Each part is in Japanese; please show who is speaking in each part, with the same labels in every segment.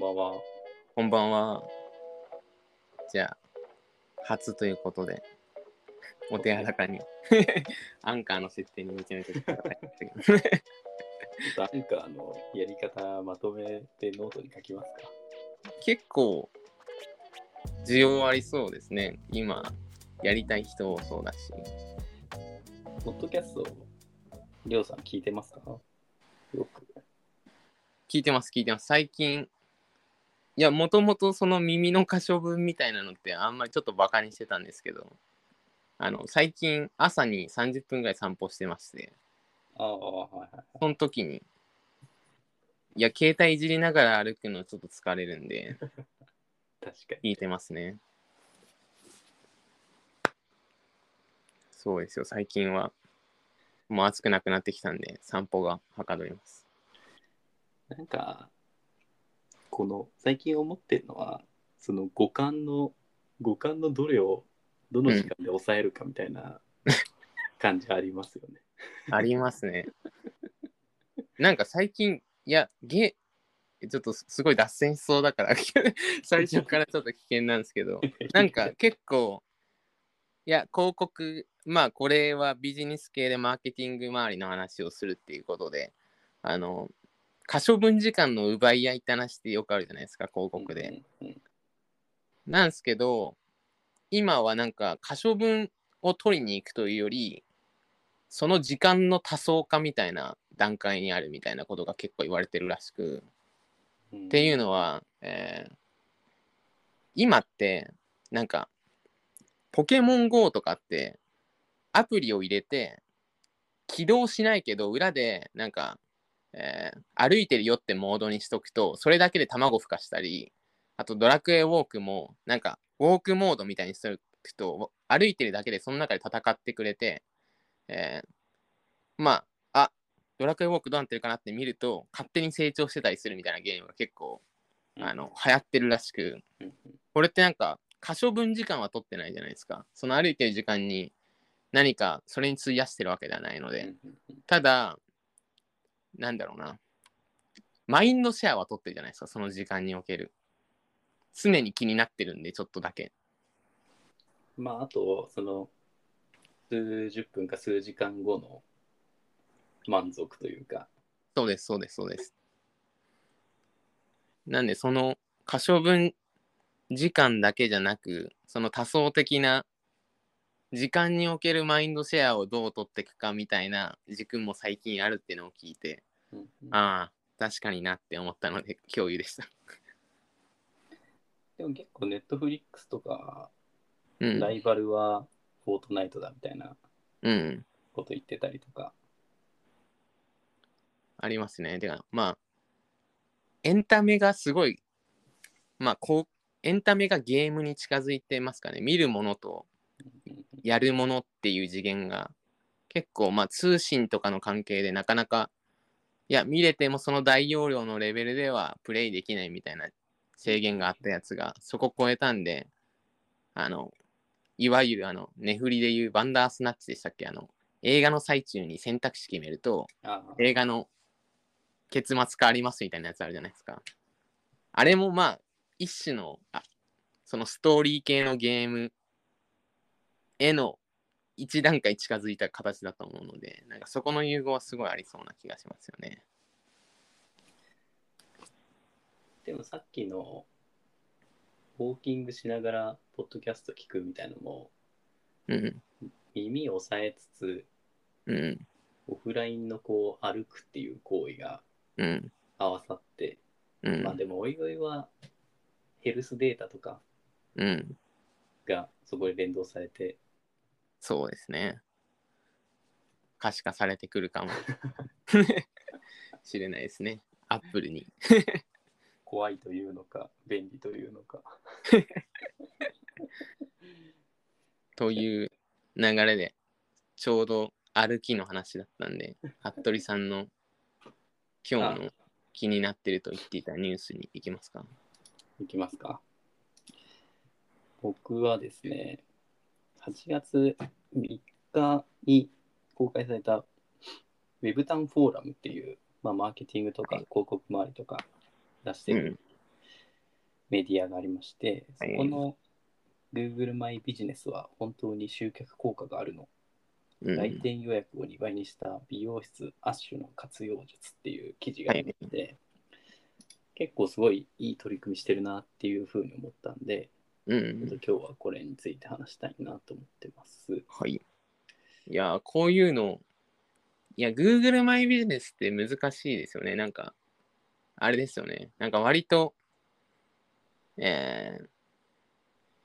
Speaker 1: んばんは。
Speaker 2: こんばんは。じゃあ、初ということで、お手柔らかに、アンカーの設定にめちゃめちゃ力が入ってきま
Speaker 1: アンカーのやり方まとめてノートに書きますか。
Speaker 2: 結構、需要ありそうですね。今、やりたい人もそうだし。
Speaker 1: ポッドキャスト、りょうさん聞いてますか？よく。
Speaker 2: 聞いてます、聞いてます。最近、いや、もともとその耳の可処分みたいなのってあんまりちょっとバカにしてたんですけど、あの、最近朝に30分ぐらい散歩してまして、
Speaker 1: ああ、はいはい。
Speaker 2: その時に、いや、携帯いじりながら歩くのちょっと疲れるんで、
Speaker 1: 確かに。
Speaker 2: 聞いてますね。そうですよ、最近は。もう暑くなくなってきたんで、散歩がはかどります。
Speaker 1: なんか、この、最近思ってるのは、その五感の、五感のどれを、どの時間で抑えるかみたいな感じありますよね。
Speaker 2: ありますね。なんか最近、いや、ゲちょっとすすごい脱線しそうだから、最初からちょっと危険なんですけど、なんか結構、いや、広告、まあこれはビジネス系でマーケティング周りの話をするっていうことで、あの、可処分時間の奪い合いって話ってよくあるじゃないですか、広告で。なんですけど、今はなんか可処分を取りに行くというより、その時間の多層化みたいな段階にあるみたいなことが結構言われてるらしく、
Speaker 1: うん。
Speaker 2: っていうのは、えー今ってなんかポケモン GO とかってアプリを入れて起動しないけど裏でなんか、えー歩いてるよってモードにしとくとそれだけで卵孵化したりあとドラクエウォークもなんかウォークモードみたいにしとくと歩いてるだけでその中で戦ってくれて、えーまああドラクエウォークどうなってるかなって見ると勝手に成長してたりするみたいなゲームが結構あの流行ってるらしくこれってなんか可処分時間は取ってないじゃないですか。その歩いてる時間に何かそれに費やしてるわけではないので、ただなんだろうな。マインドシェアは取ってるじゃないですかその時間における。常に気になってるんでちょっとだけ。
Speaker 1: まあ、あと、その、数十分か数時間後の満足というか、
Speaker 2: そうですそうですそうです。なんでその可処分時間だけじゃなくその多層的な時間におけるマインドシェアをどう取っていくかみたいな軸も最近あるっていうのを聞いて
Speaker 1: うん。うん
Speaker 2: ああ確かになって思ったので共有でした。
Speaker 1: でも結構ネットフリックスとか、
Speaker 2: うん。
Speaker 1: ライバルはフォートナイトだみたいな
Speaker 2: うん。
Speaker 1: こと言ってたりとか、
Speaker 2: ありますね。てか、まあ、エンタメがすごい、まあ、こう、エンタメがゲームに近づいてますかね。見るものとやるものっていう次元が、結構、まあ、通信とかの関係でなかなか、いや、見れてもその大容量のレベルではプレイできないみたいな制限があったやつが、そこ超えたんで、あの、いわゆるあの、ネフリでいうバンダースナッチでしたっけ？あの、映画の最中に選択肢決めると、映画の結末変わりますみたいなやつあるじゃないですか。あれもまあ、一種の、あそのストーリー系のゲームへの一段階近づいた形だと思うので、なんかそこの融合はすごいありそうな気がしますよね。
Speaker 1: でもさっきのウォーキングしながらポッドキャスト聞くみたいのも
Speaker 2: うん。
Speaker 1: 耳を押さえつつ
Speaker 2: うん。
Speaker 1: オフラインのこう歩くっていう行為が
Speaker 2: うん。
Speaker 1: 合わさって、
Speaker 2: うん。
Speaker 1: まあでもおいおいはヘルスデータとか
Speaker 2: うん。
Speaker 1: がそこで連動されて
Speaker 2: そうですね。可視化されてくるかも しれないですね。アップルに。
Speaker 1: 怖いというのか便利というのか
Speaker 2: という流れで、ちょうど歩きの話だったんで、服部さんの今日の気になってると言っていたニュースに行きますか？
Speaker 1: いきますか僕はですね8月3日に公開されたウェブタウンフォーラムっていう、まあ、マーケティングとか
Speaker 2: はい
Speaker 1: 広告周りとか出してる、メディアがありまして、そ
Speaker 2: はい
Speaker 1: この Google マイビジネスは本当に集客効果があるの。
Speaker 2: うん。
Speaker 1: 来店予約を2倍にした美容室アッシュの活用術っていう記事がありまして、結構すごいいい取り組みしてるなっていうふうに思ったんで、
Speaker 2: うん
Speaker 1: 今日はこれについて話したいなと思ってます。
Speaker 2: はい。いやー、こういうの、いや、Google マイビジネスって難しいですよね。なんか、あれですよね。なんか割と、えー、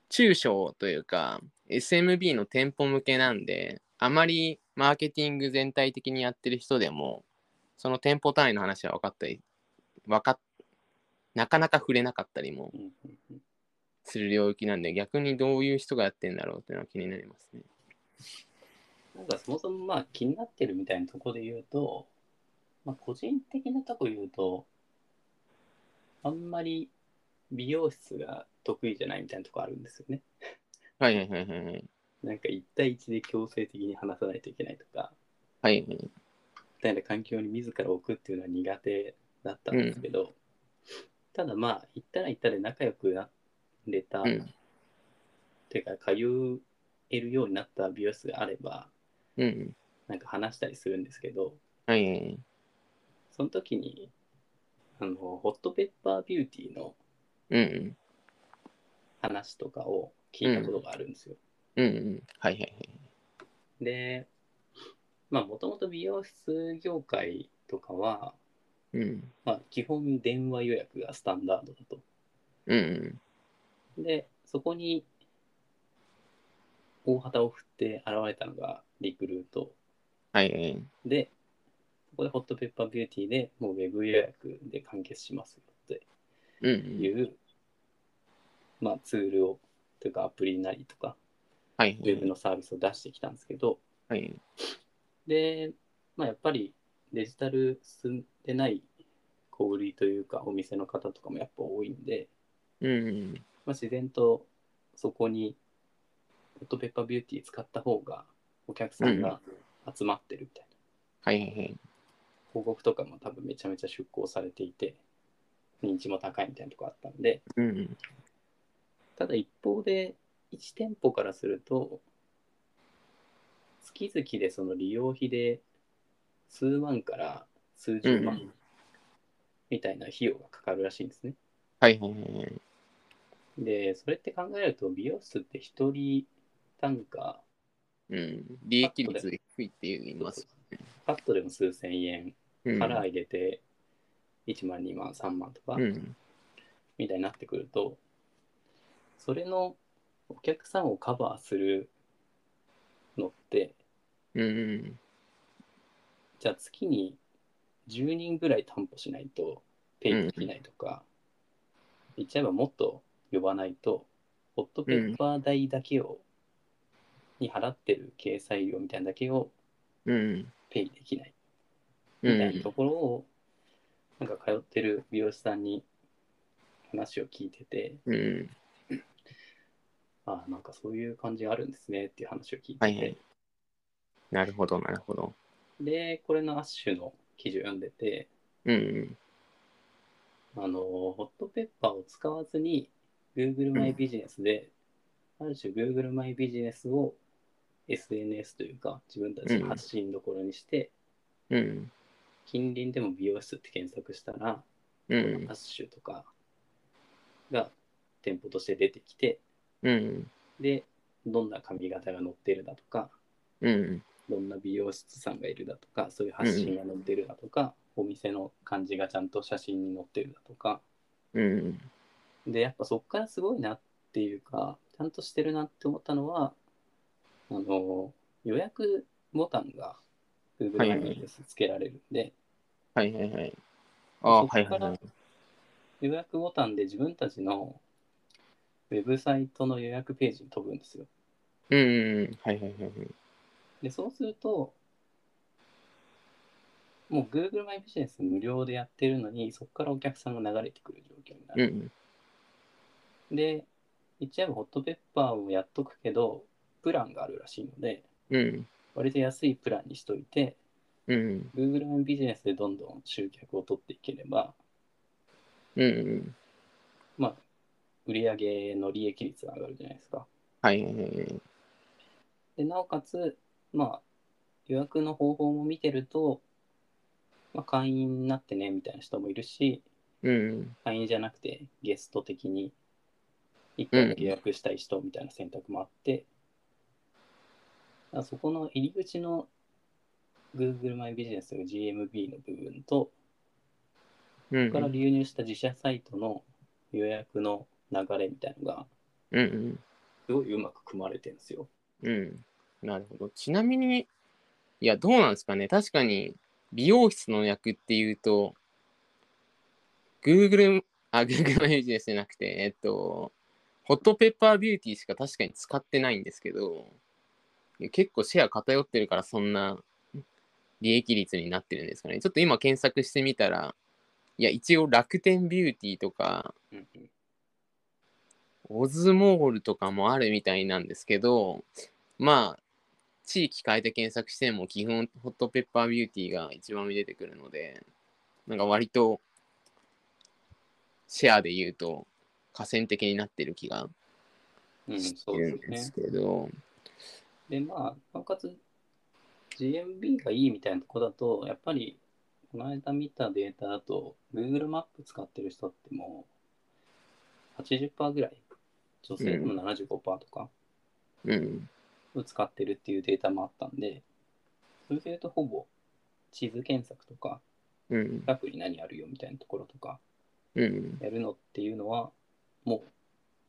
Speaker 2: 中小というか、SMB の店舗向けなんで、あまりマーケティング全体的にやってる人でも、その店舗単位の話は分かったり、分かっ、なかなか触れなかったりもする領域なんで、逆にどういう人がやってんだろうっていうのは気になりますね。
Speaker 1: なんかそもそもまあ気になってるみたいなところで言うと、まあ、個人的なとこ言うと、あんまり美容室が得意じゃないみたいなとこあるんですよね。
Speaker 2: はいはいはいはいはい。
Speaker 1: なんか1対1で強制的に話さないといけないとか、
Speaker 2: はいはい。
Speaker 1: みたいな環境に自ら置くっていうのは苦手だったんですけど、ただまあ行ったら行ったで仲良くなれた、
Speaker 2: うん。
Speaker 1: てか通えるようになった美容室があれば
Speaker 2: うん。
Speaker 1: なんか話したりするんですけど
Speaker 2: はい。
Speaker 1: その時にあのホットペッパービューティーの。話とかを聞いたことがあるんですよ。
Speaker 2: うんうん。はいはいはい。
Speaker 1: でまあもともと美容室業界とかは、
Speaker 2: うん。
Speaker 1: まあ、基本電話予約がスタンダードだと。
Speaker 2: うんうん。
Speaker 1: で、そこに大旗を振って現れたのがリクルート
Speaker 2: はいはい。
Speaker 1: で、そこでホットペッパービューティーでもうウェブ予約で完結しますよって
Speaker 2: うんうん。
Speaker 1: いう、まあ、ツールを、というかアプリなりとか、
Speaker 2: はい
Speaker 1: ウェブのサービスを出してきたんですけど、
Speaker 2: はい。
Speaker 1: で、まあ、やっぱりデジタル進んでない小売りというかお店の方とかもやっぱ多いんで、
Speaker 2: うんうん。
Speaker 1: まあ、自然とそこにホットペッパービューティー使った方がお客さんが集まってるみたいな、
Speaker 2: はいはいはい。
Speaker 1: 広告とかも多分めちゃめちゃ出稿されていて認知も高いみたいなとこあったんで
Speaker 2: うんうん。
Speaker 1: ただ一方で1店舗からすると月々でその利用費で数万から数十万
Speaker 2: うん
Speaker 1: みたいな費用がかかるらしいんですね。
Speaker 2: はいはいはいはい。
Speaker 1: で、それって考えると美容室って一人単価
Speaker 2: うん。利益率低いって言います。
Speaker 1: カットでも数千円
Speaker 2: うん。
Speaker 1: から入れて1万、2万、3万とか
Speaker 2: うん。
Speaker 1: みたいになってくると、それのお客さんをカバーするのって、
Speaker 2: うんうん。
Speaker 1: じゃあ月に10人ぐらい担保しないとペイできないとか、言っちゃえばもっと呼ばないと、ホットペッパー代だけを、に払ってる掲載料みたいなだけを
Speaker 2: うん。
Speaker 1: ペイできない
Speaker 2: うん
Speaker 1: みたいなところを、なんか通ってる美容師さんに話を聞いてて、
Speaker 2: うん。
Speaker 1: ああ、なんかそういう感じがあるんですねっていう話を聞いてて、
Speaker 2: はいはいなるほどなるほど。
Speaker 1: で、これのアッシュの記事を読んでて、
Speaker 2: うん
Speaker 1: あの、ホットペッパーを使わずに Google マイビジネスで、ある種 Google マイビジネスを SNS というか自分たちの発信どころにして、
Speaker 2: うん。うん。
Speaker 1: 近隣でも美容室って検索したら、
Speaker 2: うん
Speaker 1: アッ。シュとかが店舗として出てきて、
Speaker 2: うん。
Speaker 1: で、どんな髪型が載ってるだとか、
Speaker 2: うん。
Speaker 1: どんな美容室さんがいるだとか、そういう発信が載ってるだとか、お店の感じがちゃんと写真に載ってるだとか、
Speaker 2: うん。
Speaker 1: で、やっぱそっからすごいなっていうか、ちゃんとしてるなって思ったのは、あの、予約ボタンが Google マイビジネスつけられるんで、
Speaker 2: はいはいはい。ああ、はいはいはい。
Speaker 1: 予約ボタンで自分たちのウェブサイトの予約ページに飛ぶんですよ。
Speaker 2: うんうんうん。はいはいはいはい。
Speaker 1: で、そうすると、もう Google マイビジネス無料でやってるのに、そこからお客さんが流れてくる状況になる。
Speaker 2: うん。
Speaker 1: で、言っちゃえばホットペッパーをやっとくけど、プランがあるらしいので、
Speaker 2: うん。
Speaker 1: 割と安いプランにしといて、
Speaker 2: うん。
Speaker 1: Google マイビジネスでどんどん集客を取っていければ、
Speaker 2: うん。
Speaker 1: まあ、売上の利益率が上がるじゃないですか。
Speaker 2: はいはいはい。
Speaker 1: で、なおかつ、まあ、予約の方法も見てると、まあ、会員になってねみたいな人もいるし、
Speaker 2: うん。
Speaker 1: 会員じゃなくてゲスト的に一回だけ予約したい人みたいな選択もあって、だからそこの入り口の Google マイビジネス GMB の部分と、
Speaker 2: うん。
Speaker 1: そこから流入した自社サイトの予約の流れみたいなのが
Speaker 2: うんうん。
Speaker 1: すごいうまく組まれてるんですよ。
Speaker 2: うん。なるほど。ちなみに、いや、どうなんですかね。確かに、美容室の予約っていうと、Google、あ、Google のビジネスじゃなくて、えっと、ホットペッパービューティーしか確かに使ってないんですけど、結構シェア偏ってるからそんな利益率になってるんですかね。ちょっと今検索してみたら、いや、一応楽天ビューティーとか、
Speaker 1: うんうん
Speaker 2: オズモールとかもあるみたいなんですけど、まあ、地域変えて検索しても基本ホットペッパービューティーが一番出てくるので、なんか割とシェアで言うと河川的になってる気が
Speaker 1: うん、
Speaker 2: して
Speaker 1: そう
Speaker 2: るんです。けど、
Speaker 1: で、まあ、なおかつ GMB がいいみたいなとこだと、やっぱり、この間見たデータだと、Google マップ使ってる人ってもう80%ぐらい、女性でも75%とか
Speaker 2: うん、
Speaker 1: を使ってるっていうデータもあったんで、それで言うとほぼ地図検索とか、
Speaker 2: うん、
Speaker 1: 近くに何あるよみたいなところとか
Speaker 2: うん、
Speaker 1: やるのっていうのは、も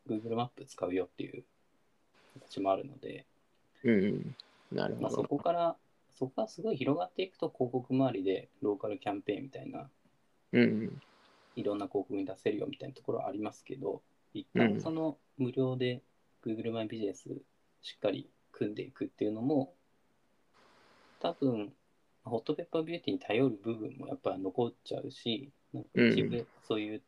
Speaker 1: う Google マップ使うよっていう形もあるので、
Speaker 2: うん、なる
Speaker 1: まあ、そ
Speaker 2: ほど。
Speaker 1: こから、そこがすごい広がっていくと広告周りでローカルキャンペーンみたいな、
Speaker 2: うん、
Speaker 1: いろんな広告に出せるよみたいなところはありますけど、一
Speaker 2: うん。
Speaker 1: 旦その無料で Google マイビジネスしっかり組んでいくっていうのも、多分、ホットペッパービューティーに頼る部分もやっぱり残っちゃうし、なんか一部そういう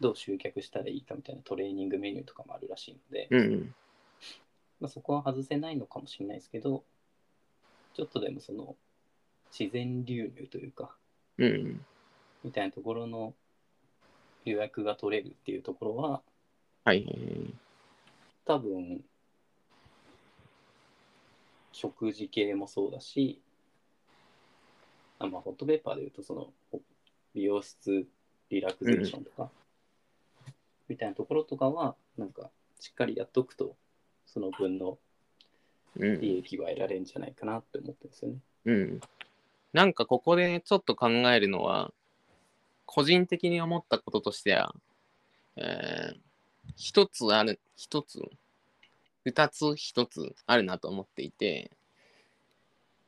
Speaker 1: どう集客したらいいかみたいなトレーニングメニューとかもあるらしいので、
Speaker 2: うん、
Speaker 1: まあ、そこは外せないのかもしれないですけど、ちょっとでもその自然流入というか、
Speaker 2: うん、
Speaker 1: みたいなところの予約が取れるっていうところは、
Speaker 2: はい、
Speaker 1: 多分、食事系もそうだし、あまあ、ホットペッパーで言うと、その、ほ美容室リラクゼーションとか、みたいなところとかは、なんか、しっかりやっとくと、その分の
Speaker 2: うん。
Speaker 1: 利益は得られるんじゃないかなって思ってるんですよね。
Speaker 2: うん。なんかここでちょっと考えるのは、個人的に思ったこととしては、えー一つある、一つ、二つ一つあるなと思っていて、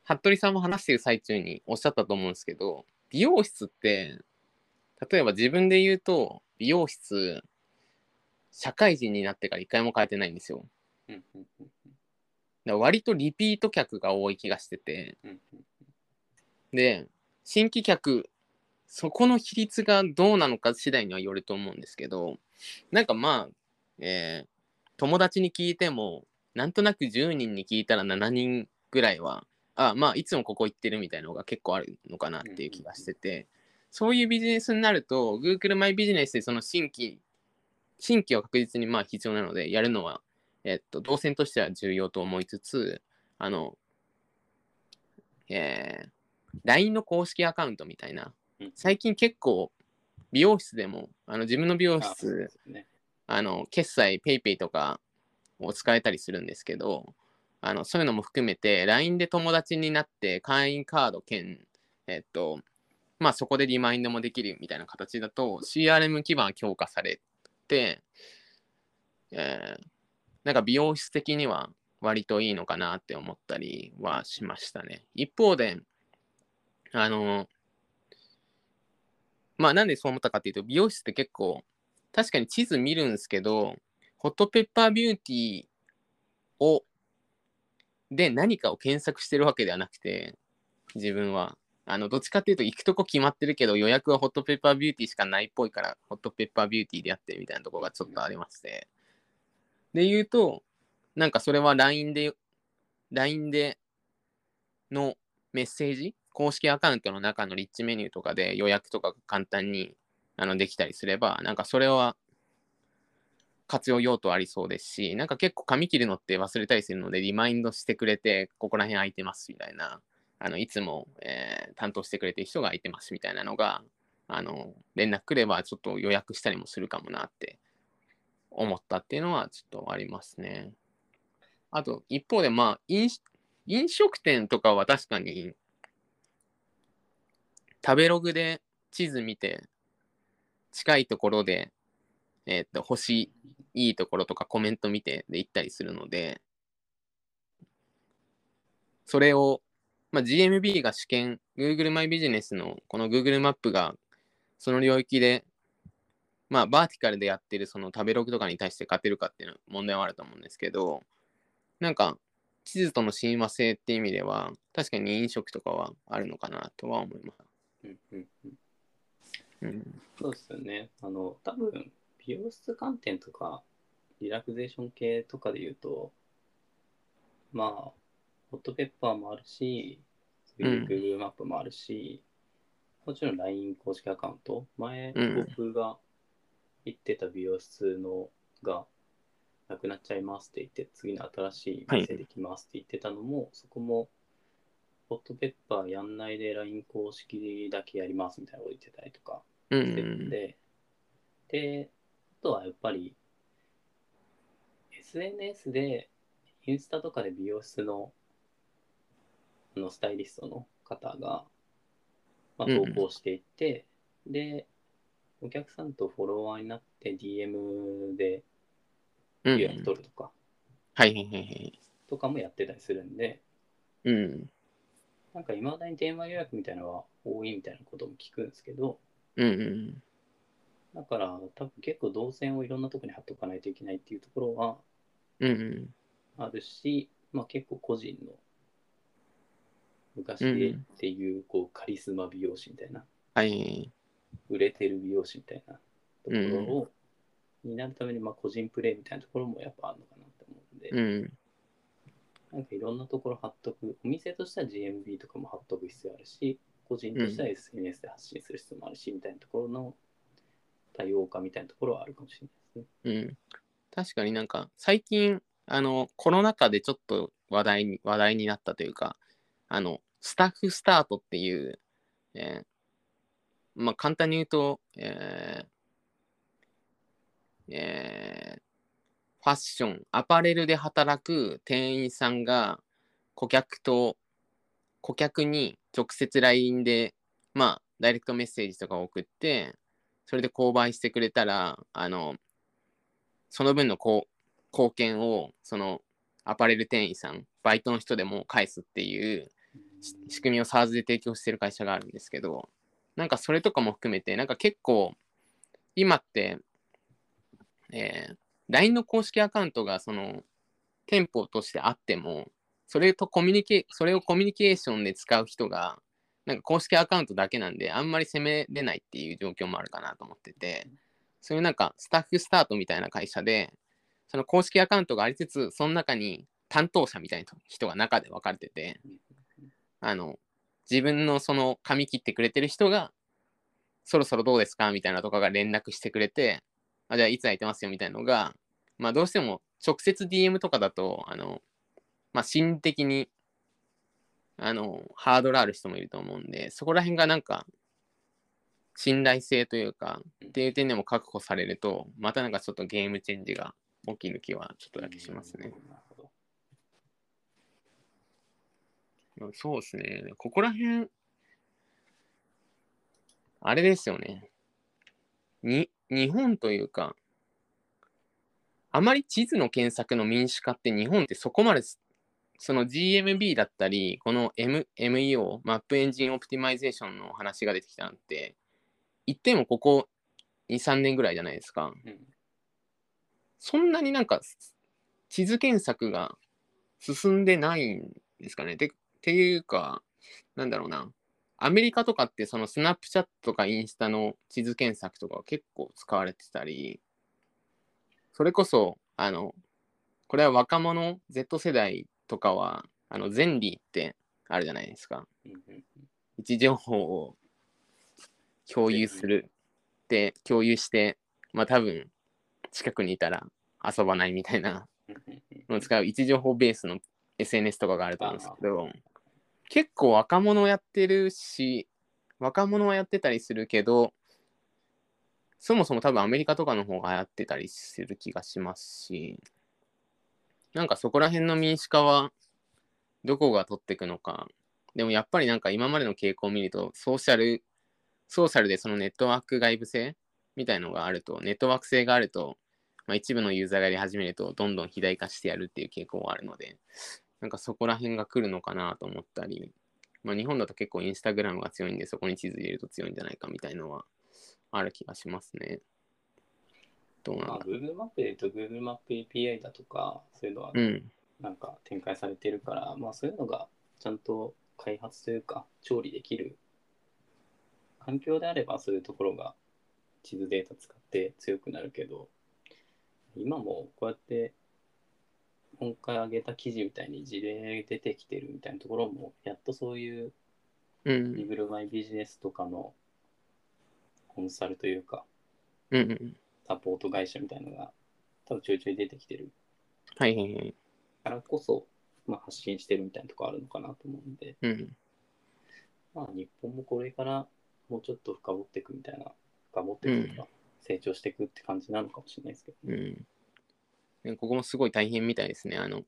Speaker 2: 服部さんも話している最中におっしゃったと思うんですけど、美容室って、例えば自分で言うと、美容室、社会人になってから一回も変えてないんですよ。
Speaker 1: うんうんうん
Speaker 2: だ割とリピート客が多い気がしてて、で、新規客、そこの比率がどうなのか次第にはよると思うんですけど、なんかまあ、えー友達に聞いても、なんとなく10人に聞いたら7人ぐらいは、あまあ、いつもここ行ってるみたいなのが結構あるのかなっていう気がしてて、そういうビジネスになると、Google マイビジネスでその新規、新規は確実にまあ必要なので、やるのは、えっと、動線としては重要と思いつつ、あの、えー LINE の公式アカウントみたいな、
Speaker 1: うん
Speaker 2: 最近結構美容室でもあの自分の美容室
Speaker 1: すね。
Speaker 2: あの決済 PayPay とかを使えたりするんですけどあのそういうのも含めて LINE で友達になって会員カード兼えっとまあそこでリマインドもできるみたいな形だと CRM 基盤が強化されて、えーなんか美容室的には割といいのかなって思ったりはしましたね。一方であのまあなんでそう思ったかっていうと美容室って結構確かに地図見るんですけどホットペッパービューティーをで何かを検索してるわけではなくて自分はあのどっちかっていうと行くとこ決まってるけど予約はホットペッパービューティーしかないっぽいからホットペッパービューティーでやってるみたいなとこがちょっとありまして。で言うとなんかそれは LINE で LINE でのメッセージ公式アカウントの中のリッチメニューとかで予約とかが簡単にあのできたりすればなんかそれは活用用途ありそうですし、なんか結構紙切るのって忘れたりするので、リマインドしてくれて、ここら辺空いてますみたいな、あのいつも、えー担当してくれてる人がいてますみたいなのが、あの連絡くればちょっと予約したりもするかもなって思ったっていうのはちょっとありますね。あと、一方で、まあ飲、飲食店とかは確かに、食べログで地図見て、近いところで、えっ、と、星いいところとかコメント見てで行ったりするので、それを、まあ、GMB が試験、Google マイビジネスのこの Google マップがその領域で、まあ、バーティカルでやってるその食べログとかに対して勝てるかっていうの問題はあると思うんですけど、なんか、地図との親和性っていう意味では、確かに飲食とかはあるのかなとは思います。
Speaker 1: うんうんうん
Speaker 2: うん。
Speaker 1: そうですよね。あの、多分美容室観点とか、リラクゼーション系とかで言うと、まあ、ホットペッパーもあるし、Google マップもあるし、もちろん LINE 公式アカウント、前、
Speaker 2: うん。
Speaker 1: 僕が行ってた美容室のがなくなっちゃいますって言って、次の新しい店できますって言ってたのも、そこも、ホットペッパーやんないで LINE 公式だけやりますみたいなこと言ってたりとか、
Speaker 2: うん。
Speaker 1: してるんで、で、あとはやっぱり、SNS で、インスタとかで美容室のあのスタイリストの方が、まあ、
Speaker 2: うん
Speaker 1: 投稿していって、で、お客さんとフォロワーになって DM で
Speaker 2: うん。
Speaker 1: 予約取るとか、
Speaker 2: はいはいはいはい。
Speaker 1: とかもやってたりするんで、
Speaker 2: うん。
Speaker 1: なんか今まだに電話予約みたいなのは多いみたいなことも聞くんですけど、
Speaker 2: うんうん。
Speaker 1: だから多分結構動線をいろんなとこに貼っとかないといけないっていうところは
Speaker 2: うんうん。
Speaker 1: あるし、まあ、結構個人の昔
Speaker 2: うん
Speaker 1: っていうこうカリスマ美容師みたいな、
Speaker 2: はい。
Speaker 1: 売れてる美容師みたいなところを、になるためにまあ個人プレイみたいなところもやっぱあるのかなと思うんで、
Speaker 2: うん。
Speaker 1: なんかいろんなところ貼っとく、お店としては GMB とかも貼っとく必要あるし、個人としては SNS で発信する必要もあるし、みたいなところの多様化みたいなところはあるかもしれないですね。
Speaker 2: うん。確かになんか、最近、あの、コロナ禍でちょっと話題に、話題になったというか、あの、スタッフスタートっていう、えーまあ、簡単に言うと、えーえーファッション、アパレルで働く店員さんが顧客と、顧客に直接 LINE で、まあ、ダイレクトメッセージとかを送って、それで購買してくれたら、あの、その分のこう貢献を、そのアパレル店員さん、バイトの人でも返すっていう仕組みを SARS で提供してる会社があるんですけど、なんかそれとかも含めて、なんか結構、今って、えー LINE の公式アカウントがその店舗としてあっても、それとコミュニケそれをコミュニケーションで使う人が、なんか公式アカウントだけなんで、あんまり攻めれないっていう状況もあるかなと思ってて、そういうなんかスタッフスタートみたいな会社で、その公式アカウントがありつつ、その中に担当者みたいな人が中で分かれてて、あの、自分のその髪切ってくれてる人が、そろそろどうですか？みたいなとかが連絡してくれて、あ、じゃあいつ空いてますよみたいなのが、まあどうしても直接 DM とかだと、あの、まあ心理的に、あの、ハードルある人もいると思うんで、そこら辺がなんか、信頼性というか、っていう点でも確保されると、またなんかちょっとゲームチェンジが起きる気はちょっとだけしますね。
Speaker 1: なるほど。
Speaker 2: そうですね。ここら辺、あれですよね。に、日本というか、あまり地図の検索の民主化って日本ってそこまで、その GMB だったり、この、M、MEO、 Map Engine Optimization の話が出てきたのって、言ってもここ2、3年ぐらいじゃないですか。そんなになんか地図検索が進んでないんですかね。でっていうか、なんだろうな。アメリカとかってそのスナップチャットとかインスタの地図検索とか結構使われてたり、それこそ、あの、これは若者 Z 世代とかは、あの、ゼンリーってあるじゃないですか。位置情報を共有するって共有して、まあ多分近くにいたら遊ばないみたいなのを使う位置情報ベースの SNS とかがあると思うんですけど結構若者やってるし若者はやってたりするけどそもそも多分アメリカとかの方が流行ってたりする気がしますしなんかそこら辺の民主化はどこが取っていくのか。でもやっぱりなんか今までの傾向を見るとソーシャルソーシャルでそのネットワーク外部性みたいのがあるとネットワーク性があると、まあ、一部のユーザーがやり始めるとどんどん肥大化してやるっていう傾向があるので。なんかそこら辺が来るのかなと思ったり、まあ、日本だと結構インスタグラムが強いんでそこに地図入れると強いんじゃないかみたいのはある気がしますね。どうなん
Speaker 1: まあ、
Speaker 2: だ
Speaker 1: Google マップで言うと Google マップ API だとか、そういうのは
Speaker 2: うん
Speaker 1: なんか展開されてるから、まあそういうのがちゃんと開発というか調理できる環境であればそういうところが地図データ使って強くなるけど、今もこうやって今回上げた記事みたいに事例出てきてるみたいなところも、やっとそういう
Speaker 2: うん。
Speaker 1: リブルマイビジネスとかのコンサルというか、
Speaker 2: うんうん
Speaker 1: サポート会社みたいなのが多分ちょいちょい出てきてる
Speaker 2: はいはいはい。
Speaker 1: からこそ、まあ、発信してるみたいなところあるのかなと思うんで、
Speaker 2: うん。
Speaker 1: まあ、日本もこれからもうちょっと深掘っていくみたいな、深掘っていくとか、成長していくって感じなのかもしれないですけど、ね。
Speaker 2: うん。でここもすごい大変みたいですね。あの、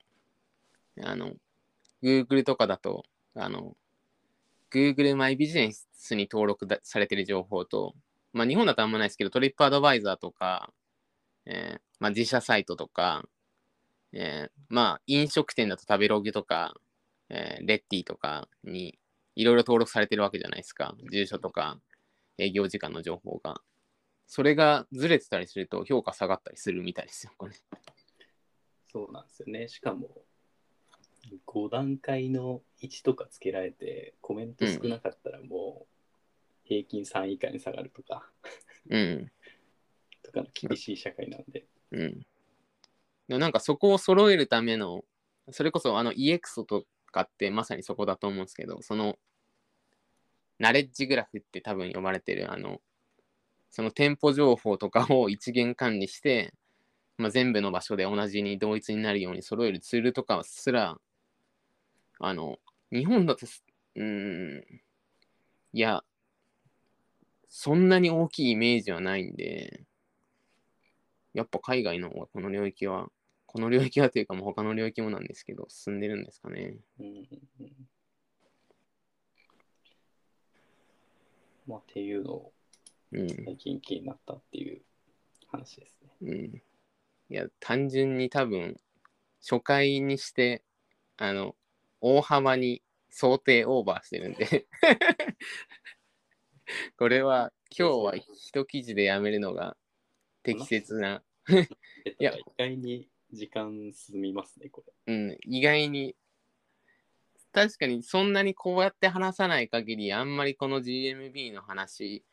Speaker 2: あの、Google とかだと、あの、Google マイビジネスに登録されてる情報と、まあ日本だとあんまないですけど、トリップアドバイザーとか、えーまあ自社サイトとか、えーまあ飲食店だと食べログとか、えーレッティとかにいろいろ登録されてるわけじゃないですか。住所とか営業時間の情報が。それがずれてたりすると評価下がったりするみたいですよ、これ。
Speaker 1: そうなんですよね。しかも、5段階の1とかつけられて、コメント少なかったらもう、平均3以下に下がるとか、
Speaker 2: うん。
Speaker 1: とかの厳しい社会なんで、
Speaker 2: うん。でもなんかそこを揃えるための、それこそあの EX とかってまさにそこだと思うんですけど、その、ナレッジグラフって多分呼ばれてる、あの、その店舗情報とかを一元管理して、まあ、全部の場所で同じに同一になるように揃えるツールとかすら、あの、日本だとす、うーん、いや、そんなに大きいイメージはないんで、やっぱ海外の方がこの領域は、この領域はというかもう他の領域もなんですけど、進んでるんですかね。
Speaker 1: うんまあ、っていうのを
Speaker 2: うん。
Speaker 1: 最近気になったっていう話ですね。
Speaker 2: うん。いや、単純に多分、初回にして、あの、大幅に想定オーバーしてるんで、これは今日は一記事でやめるのが適切な、
Speaker 1: え
Speaker 2: いや。
Speaker 1: 意外に時間進みますね、これ。
Speaker 2: うん、意外に、確かにそんなにこうやって話さない限り、あんまりこの GMB の話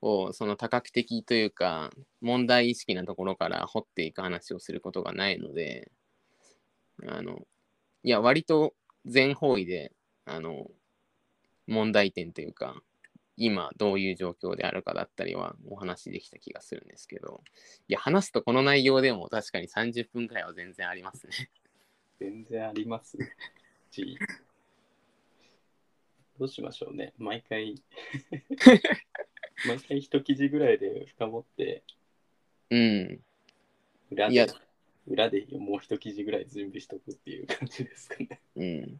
Speaker 2: を、その多角的というか、問題意識なところから掘っていく話をすることがないので、あの、いや、割と全方位で、あの、問題点というか、今どういう状況であるかだったりはお話できた気がするんですけど、いや、話すとこの内容でも確かに30分くらいは全然ありますね。
Speaker 1: 全然あります し、どうしましょうね。毎回、毎回一記事ぐらいで深掘って、
Speaker 2: うん。
Speaker 1: 裏
Speaker 2: いや
Speaker 1: で、裏でもう一記事ぐらい準備しとくっていう感じですかね。
Speaker 2: うん。い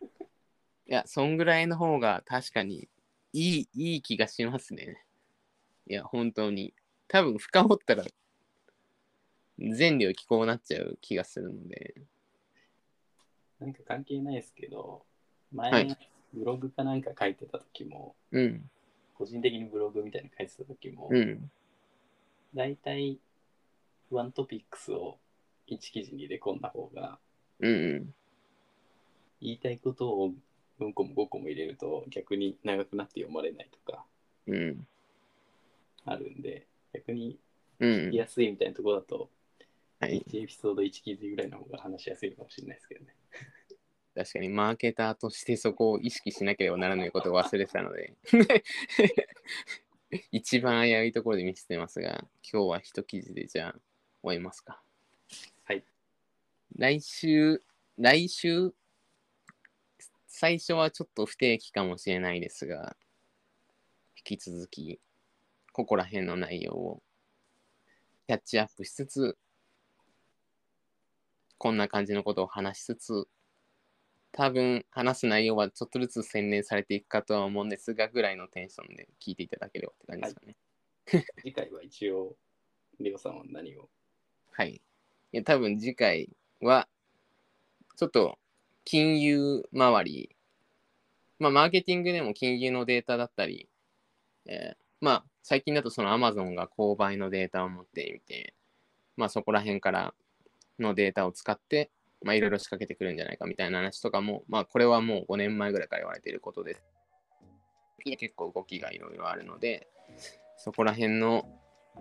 Speaker 2: や、そんぐらいの方が確かにいい、いい気がしますね。いや、本当に。多分深掘ったら全領域こうなっちゃう気がするので。
Speaker 1: なんか関係ないですけど、前、
Speaker 2: はい
Speaker 1: ブログかなんか書いてた時も、
Speaker 2: うん。
Speaker 1: 個人的にブログみたいなの書いてた時も、
Speaker 2: うん。
Speaker 1: 大体、ワントピックスを1記事に入れ込んだ方が、
Speaker 2: うんうん。
Speaker 1: 言いたいことを4個も5個も入れると逆に長くなって読まれないとか。あるんで、逆に聞き。やすいみたいなところだと、
Speaker 2: はい。
Speaker 1: 1エピソード1記事ぐらいの方が話しやすいかもしれないですけどね。
Speaker 2: 確かにマーケターとしてそこを意識しなければならないことを忘れてたので 一番危ういところで見せてますが今日は一記事でじゃあ終えますか
Speaker 1: はい。
Speaker 2: 来週、来週、最初はちょっと不定期かもしれないですが、引き続き、ここら辺の内容をキャッチアップしつつ、こんな感じのことを話しつつ、多分話す内容はちょっとずつ洗練されていくかとは思うんですが、ぐらいのテンションで聞いていただければって感じですかね。
Speaker 1: 次回は一応、レオさんは何を？
Speaker 2: はい。いや、多分次回は、ちょっと金融周り、まあ、マーケティングでも金融のデータだったり、えーまあ、最近だとその Amazon が購買のデータを持っていて、まあ、そこら辺からのデータを使って、まあ、いろいろ仕掛けてくるんじゃないかみたいな話とかも、まあ、これはもう5年前ぐらいから言われていることです。結構動きがいろいろあるので、そこら辺の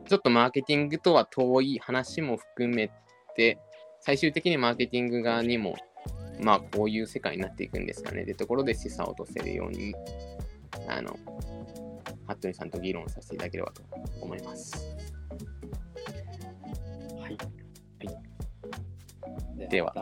Speaker 2: ちょっとマーケティングとは遠い話も含めて、最終的にマーケティング側にも、まあこういう世界になっていくんですかねってところで示唆を落とせるように、あの、服部さんと議論させていただければと思います。では